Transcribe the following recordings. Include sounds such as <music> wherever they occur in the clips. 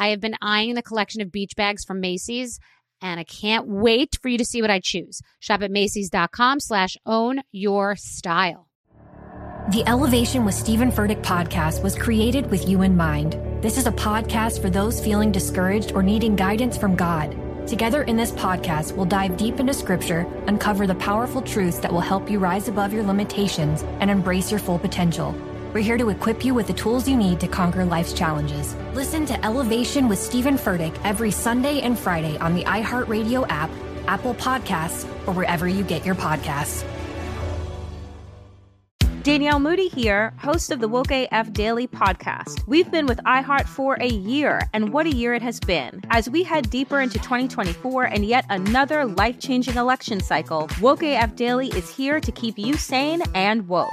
I have been eyeing the collection of beach bags from Macy's and I can't wait for you to see what I choose. Shop at Macy's.com slash own your style. The Elevation with Stephen Furtick podcast was created with you in mind. This is a podcast for those feeling discouraged or needing guidance from God. Together in this podcast, we'll dive deep into scripture, uncover the powerful truths that will help you rise above your limitations and embrace your full potential. We're here to equip you with the tools you need to conquer life's challenges. Listen to Elevation with Stephen Furtick every Sunday and Friday on the iHeartRadio app, Apple Podcasts, or wherever you get your podcasts. Danielle Moody here, host of the Woke AF Daily podcast. We've been with iHeart for a year, and what a year it has been. As we head deeper into 2024 and yet another life changing election cycle, Woke AF Daily is here to keep you sane and woke.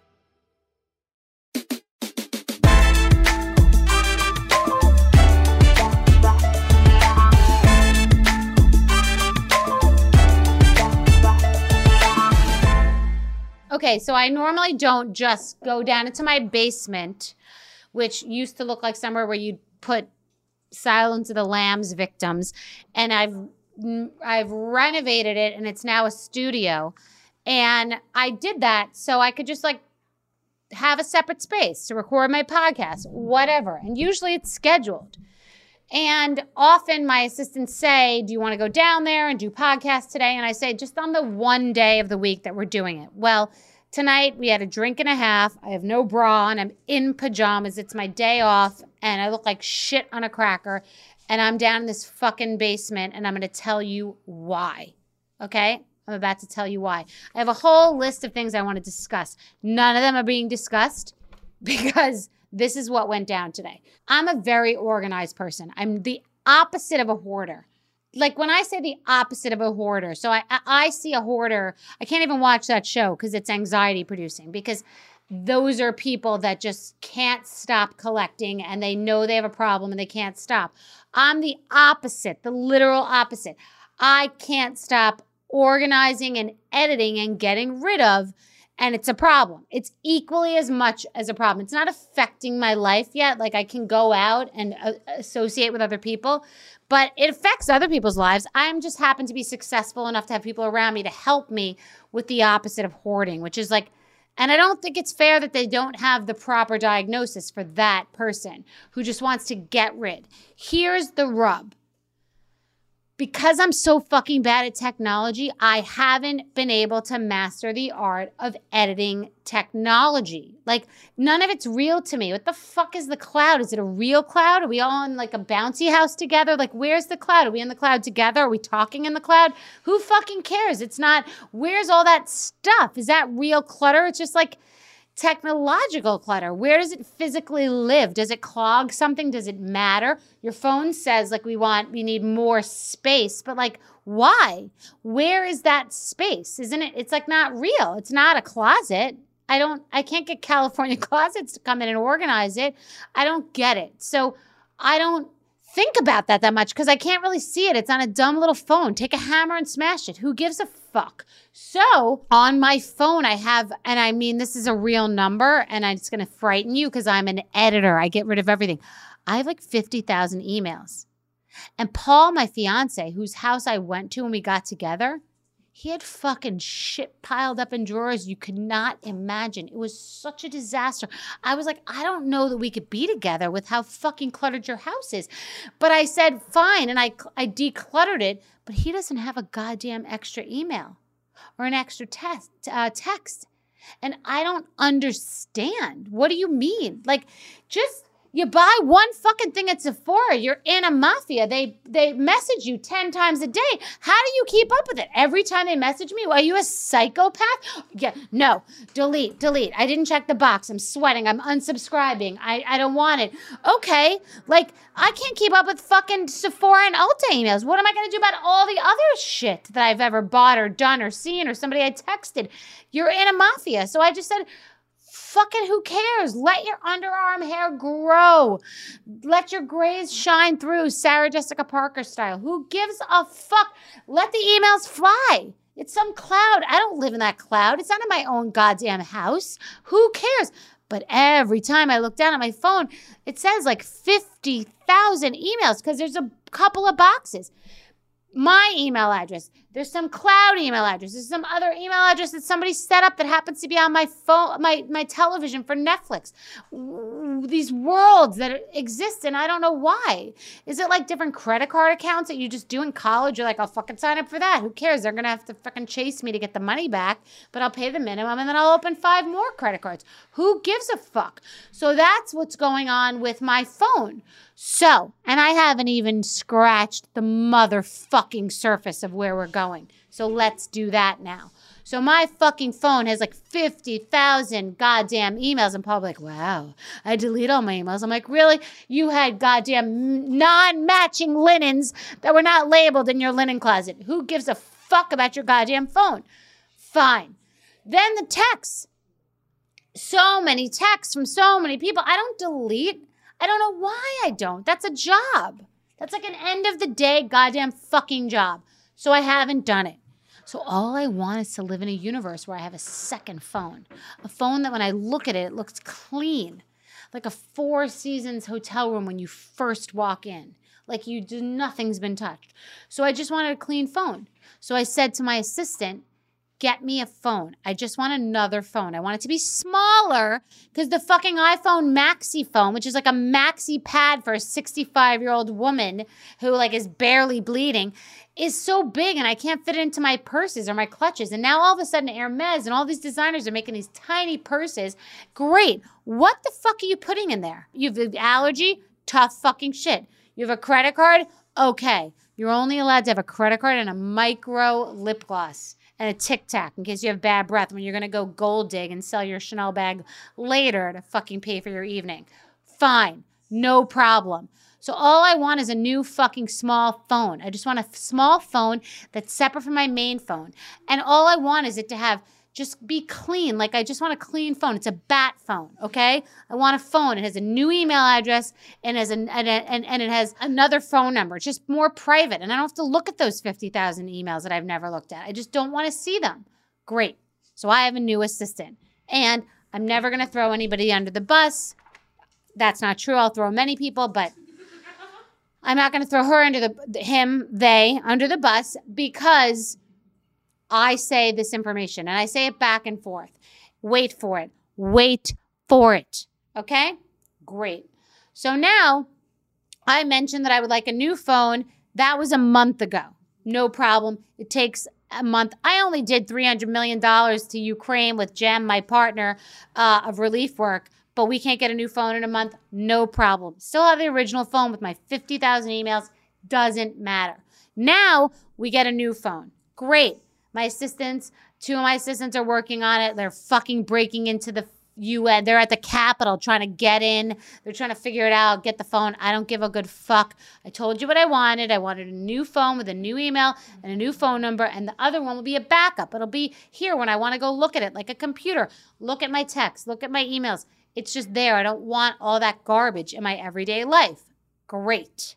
Okay, so I normally don't just go down into my basement, which used to look like somewhere where you'd put Silence of the Lambs victims, and I've mm, I've renovated it and it's now a studio. And I did that so I could just like have a separate space to record my podcast, whatever. And usually it's scheduled. And often my assistants say, Do you want to go down there and do podcasts today? And I say, Just on the one day of the week that we're doing it. Well, tonight we had a drink and a half. I have no bra on. I'm in pajamas. It's my day off. And I look like shit on a cracker. And I'm down in this fucking basement. And I'm going to tell you why. Okay? I'm about to tell you why. I have a whole list of things I want to discuss. None of them are being discussed <laughs> because this is what went down today. I'm a very organized person. I'm the opposite of a hoarder. Like when I say the opposite of a hoarder, so I I see a hoarder, I can't even watch that show because it's anxiety producing because those are people that just can't stop collecting and they know they have a problem and they can't stop. I'm the opposite, the literal opposite. I can't stop organizing and editing and getting rid of and it's a problem. It's equally as much as a problem. It's not affecting my life yet. Like I can go out and uh, associate with other people, but it affects other people's lives. I'm just happen to be successful enough to have people around me to help me with the opposite of hoarding, which is like, and I don't think it's fair that they don't have the proper diagnosis for that person who just wants to get rid. Here's the rub because I'm so fucking bad at technology, I haven't been able to master the art of editing technology. Like, none of it's real to me. What the fuck is the cloud? Is it a real cloud? Are we all in like a bouncy house together? Like, where's the cloud? Are we in the cloud together? Are we talking in the cloud? Who fucking cares? It's not, where's all that stuff? Is that real clutter? It's just like, technological clutter. Where does it physically live? Does it clog something? Does it matter? Your phone says like we want we need more space, but like why? Where is that space? Isn't it it's like not real. It's not a closet. I don't I can't get California <laughs> closets to come in and organize it. I don't get it. So I don't think about that that much because I can't really see it. It's on a dumb little phone. Take a hammer and smash it. Who gives a fuck? So on my phone, I have, and I mean, this is a real number, and it's going to frighten you because I'm an editor. I get rid of everything. I have like 50,000 emails. And Paul, my fiance, whose house I went to when we got together, He had fucking shit piled up in drawers you could not imagine. It was such a disaster. I was like, I don't know that we could be together with how fucking cluttered your house is. But I said, fine. And I, I decluttered it. But he doesn't have a goddamn extra email or an extra test, uh, text. And I don't understand. What do you mean? Like, just you buy one fucking thing at Sephora, you're in a mafia. They they message you 10 times a day. How do you keep up with it? Every time they message me, are you a psychopath? Yeah, no. Delete, delete. I didn't check the box. I'm sweating. I'm unsubscribing. I, I don't want it. Okay. Like, I can't keep up with fucking Sephora and Ulta emails. What am I gonna do about all the other shit that I've ever bought or done or seen or somebody I texted? You're in a mafia. So I just said, fucking who cares? Let your underarm hair grow. Let your grays shine through, Sarah Jessica Parker style. Who gives a fuck? Let the emails fly. It's some cloud. I don't live in that cloud. It's not in my own goddamn house. Who cares? But every time I look down at my phone, it says like 50,000 emails because there's a couple of boxes my email address. There's some cloud email address. There's some other email address that somebody set up that happens to be on my phone, my my television for Netflix. These worlds that exist, and I don't know why. Is it like different credit card accounts that you just do in college? You're like, I'll fucking sign up for that. Who cares? They're gonna have to fucking chase me to get the money back, but I'll pay the minimum, and then I'll open five more credit cards. Who gives a fuck? So that's what's going on with my phone. So, and I haven't even scratched the motherfucking surface of where we're going. So let's do that now. So my fucking phone has like 50,000 goddamn emails. And public, wow, I delete all my emails. I'm like, really? You had goddamn non matching linens that were not labeled in your linen closet. Who gives a fuck about your goddamn phone? Fine. Then the texts. So many texts from so many people. I don't delete. I don't know why I don't. That's a job. That's like an end of the day goddamn fucking job. So I haven't done it. So all I want is to live in a universe where I have a second phone. A phone that when I look at it, it looks clean. Like a four seasons hotel room when you first walk in. Like you do nothing's been touched. So I just wanted a clean phone. So I said to my assistant, get me a phone. I just want another phone. I want it to be smaller because the fucking iPhone Maxi phone, which is like a maxi pad for a 65 year old woman who like is barely bleeding, is so big and I can't fit it into my purses or my clutches. And now all of a sudden Hermes and all these designers are making these tiny purses. Great. What the fuck are you putting in there? You have an allergy? Tough fucking shit. You have a credit card? Okay. You're only allowed to have a credit card and a micro lip gloss and a tic tac in case you have bad breath when you're going to go gold dig and sell your Chanel bag later to fucking pay for your evening. Fine, no problem. So all I want is a new fucking small phone. I just want a small phone that's separate from my main phone. And all I want is it to have just be clean. Like I just want a clean phone. It's a bat phone, okay? I want a phone. It has a new email address and has an and, and, and it has another phone number. It's just more private, and I don't have to look at those fifty thousand emails that I've never looked at. I just don't want to see them. Great. So I have a new assistant, and I'm never going to throw anybody under the bus. That's not true. I'll throw many people, but I'm not going to throw her under the him, they under the bus because I say this information and I say it back and forth. Wait for it. Wait for it. Okay? Great. So now I mentioned that I would like a new phone. That was a month ago. No problem. It takes a month. I only did $300 million to Ukraine with GEM, my partner uh, of relief work, but we can't get a new phone in a month. No problem. Still have the original phone with my 50,000 emails. Doesn't matter. Now we get a new phone. Great. My assistants, two of my assistants are working on it. They're fucking breaking into the UN. They're at the Capitol trying to get in. They're trying to figure it out, get the phone. I don't give a good fuck. I told you what I wanted. I wanted a new phone with a new email and a new phone number, and the other one will be a backup. It'll be here when I want to go look at it, like a computer. Look at my text, look at my emails. It's just there. I don't want all that garbage in my everyday life. Great.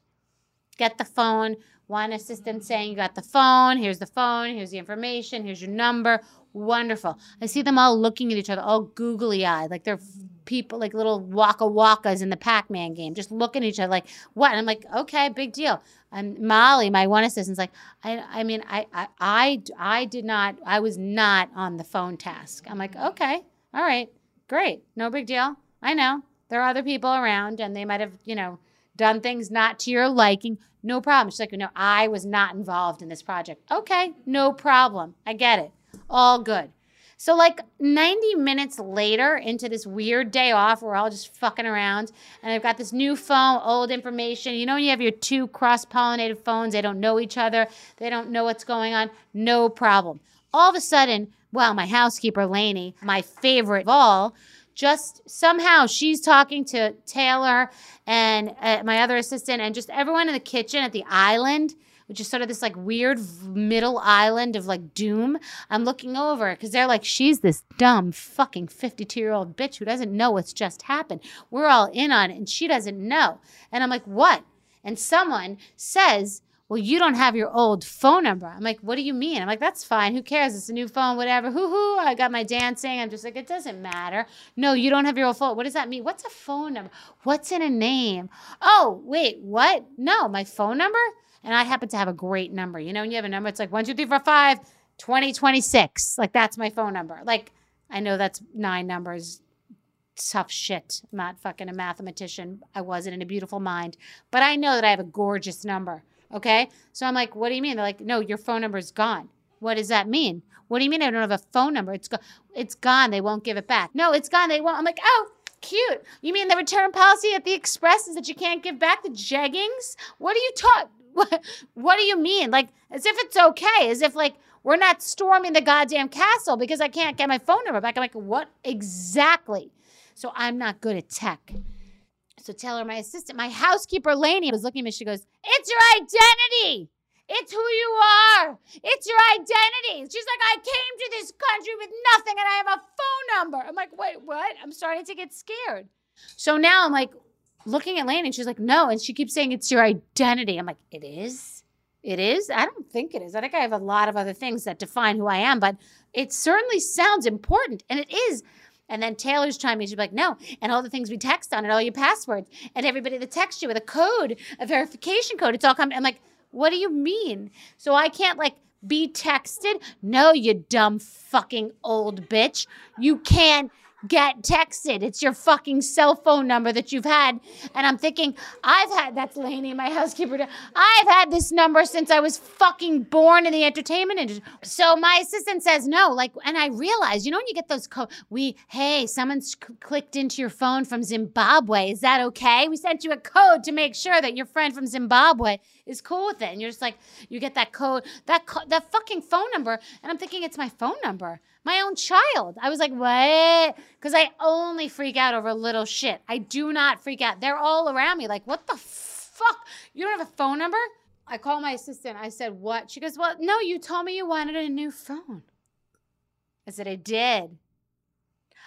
Get the phone one assistant saying, You got the phone, here's the phone, here's the information, here's your number. Wonderful. I see them all looking at each other, all googly eyed, like they're people, like little waka wakas in the Pac Man game, just looking at each other like, what? And I'm like, okay, big deal. And Molly, my one assistant's like, I, I mean, I, I, I, I did not, I was not on the phone task. I'm like, okay, all right, great, no big deal. I know there are other people around, and they might have, you know, done things not to your liking. No problem. She's like, no, I was not involved in this project. Okay, no problem. I get it. All good. So, like 90 minutes later into this weird day off, we're all just fucking around, and I've got this new phone, old information. You know, when you have your two cross pollinated phones, they don't know each other, they don't know what's going on. No problem. All of a sudden, well, my housekeeper, Lainey, my favorite of all, just somehow she's talking to Taylor and uh, my other assistant and just everyone in the kitchen at the island which is sort of this like weird middle island of like doom. I'm looking over because they're like, she's this dumb fucking 52 year old bitch who doesn't know what's just happened. We're all in on it and she doesn't know. And I'm like, what? And someone says, well, you don't have your old phone number. I'm like, what do you mean? I'm like, that's fine. Who cares? It's a new phone, whatever. Hoo hoo. I got my dancing. I'm just like, it doesn't matter. No, you don't have your old phone. What does that mean? What's a phone number? What's in a name? Oh, wait, what? No, my phone number? And I happen to have a great number. You know, when you have a number, it's like 1, 2, 3, 4, 5, 2026. Like, that's my phone number. Like, I know that's nine numbers. Tough shit. I'm not fucking a mathematician. I wasn't in a beautiful mind. But I know that I have a gorgeous number. Okay. So I'm like, what do you mean? They're like, no, your phone number is gone. What does that mean? What do you mean I don't have a phone number? It's, go- it's gone. They won't give it back. No, it's gone. They won't. I'm like, oh, cute. You mean the return policy at the Express is that you can't give back the jeggings? What are you talking? <laughs> What, what do you mean? Like, as if it's okay, as if like we're not storming the goddamn castle because I can't get my phone number back. I'm like, what exactly? So I'm not good at tech. So tell her, my assistant, my housekeeper Lainey was looking at me. She goes, It's your identity. It's who you are. It's your identity. She's like, I came to this country with nothing and I have a phone number. I'm like, wait, what? I'm starting to get scared. So now I'm like, looking at Lainey, and she's like, no. And she keeps saying it's your identity. I'm like, it is? It is? I don't think it is. I think I have a lot of other things that define who I am, but it certainly sounds important. And it is. And then Taylor's chiming she'd be like, no. And all the things we text on it, all your passwords, and everybody that texts you with a code, a verification code, it's all coming. I'm like, what do you mean? So I can't like be texted? No, you dumb fucking old bitch. You can't get texted. It's your fucking cell phone number that you've had. And I'm thinking, I've had, that's Lainey, my <laughs> housekeeper. I've had this number since I was fucking born in the entertainment industry. So my assistant says no. Like, and I realize, you know, when you get those, co- we, hey, someone's c- clicked into your phone from Zimbabwe. Is that okay? We sent you a code to make sure that your friend from Zimbabwe is cool with it. And you're just like, you get that code, that, co- that fucking phone number. And I'm thinking, it's my phone number my own child. I was like, what? Because I only freak out over little shit. I do not freak out. They're all around me, like, what the fuck? You don't have a phone number? I call my assistant. I said, what? She goes, well, no, you told me you wanted a new phone. I said, I did.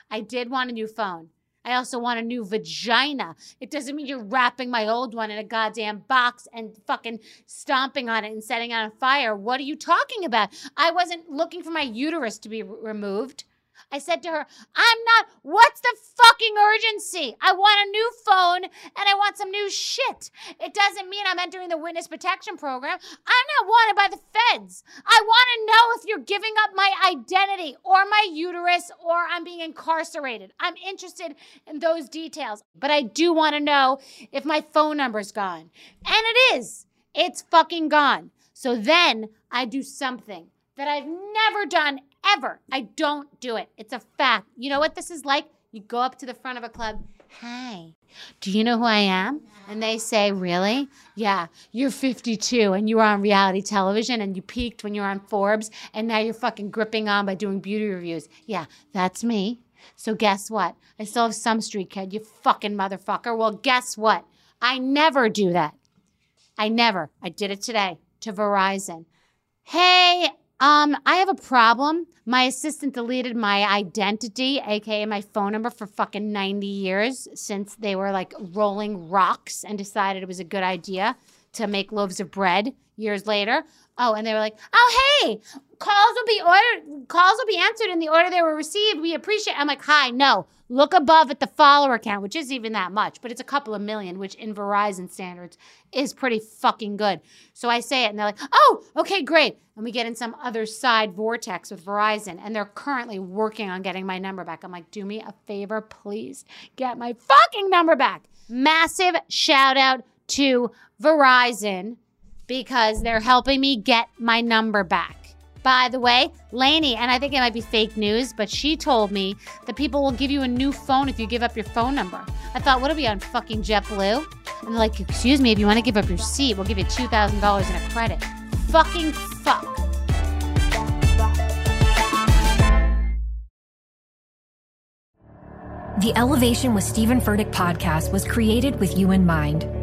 I did want a new phone. I also want a new vagina. It doesn't mean you're wrapping my old one in a goddamn box and fucking stomping on it and setting it on fire. What are you talking about? I wasn't looking for my uterus to be removed. I said to her, I'm not, what's the fucking urgency? I want a new phone and I want some new shit. It doesn't mean I'm entering the witness protection program. I'm not wanted by the feds. I want to know if you're giving up my identity or my uterus or I'm being incarcerated. I'm interested in those details, but I do want to know if my phone number's gone. And it is. It's fucking gone. So then I do something that I've never done ever. I don't do it. It's a fact. You know what this is like? You go up to the front of a club. Hi, do you know who I am? And they say, Really? Yeah, you're 52 and you were on reality television and you peaked when you were on Forbes and now you're fucking gripping on by doing beauty reviews. Yeah, that's me. So guess what? I still have some street kid, you fucking motherfucker. Well, guess what? I never do that. I never. I did it today to Verizon. Hey, um, I have a problem. My assistant deleted my identity, aka my phone number, for fucking 90 years since they were like rolling rocks and decided it was a good idea to make loaves of bread years later. Oh, and they were like, "Oh, hey, calls will be ordered. Calls will be answered in the order they were received. We appreciate." I'm like, "Hi, no. Look above at the follower count, which isn't even that much, but it's a couple of million, which in Verizon standards is pretty fucking good." So I say it, and they're like, "Oh, okay, great." And we get in some other side vortex with Verizon, and they're currently working on getting my number back. I'm like, "Do me a favor, please, get my fucking number back." Massive shout out to Verizon because they're helping me get my number back. By the way, Lainey, and I think it might be fake news, but she told me that people will give you a new phone if you give up your phone number. I thought, what are we on fucking JetBlue? And they're like, excuse me, if you want to give up your seat, we'll give you $2,000 in a credit. Fucking fuck. The Elevation with Stephen Furtick podcast was created with you in mind.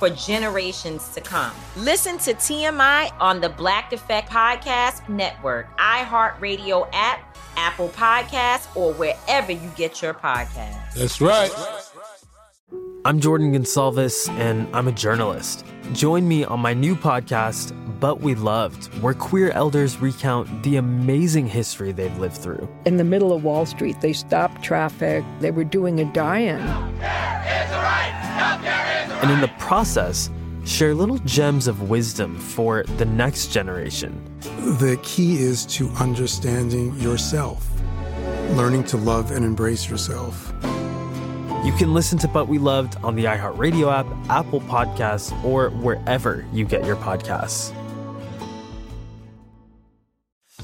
for generations to come. Listen to TMI on the Black Effect Podcast Network, iHeartRadio app, Apple Podcasts, or wherever you get your podcasts. That's right. I'm Jordan Gonsalves, and I'm a journalist. Join me on my new podcast, But We Loved, where queer elders recount the amazing history they've lived through. In the middle of Wall Street, they stopped traffic, they were doing a die in. And in the process, share little gems of wisdom for the next generation. The key is to understanding yourself, learning to love and embrace yourself. You can listen to But We Loved on the iHeartRadio app, Apple Podcasts, or wherever you get your podcasts.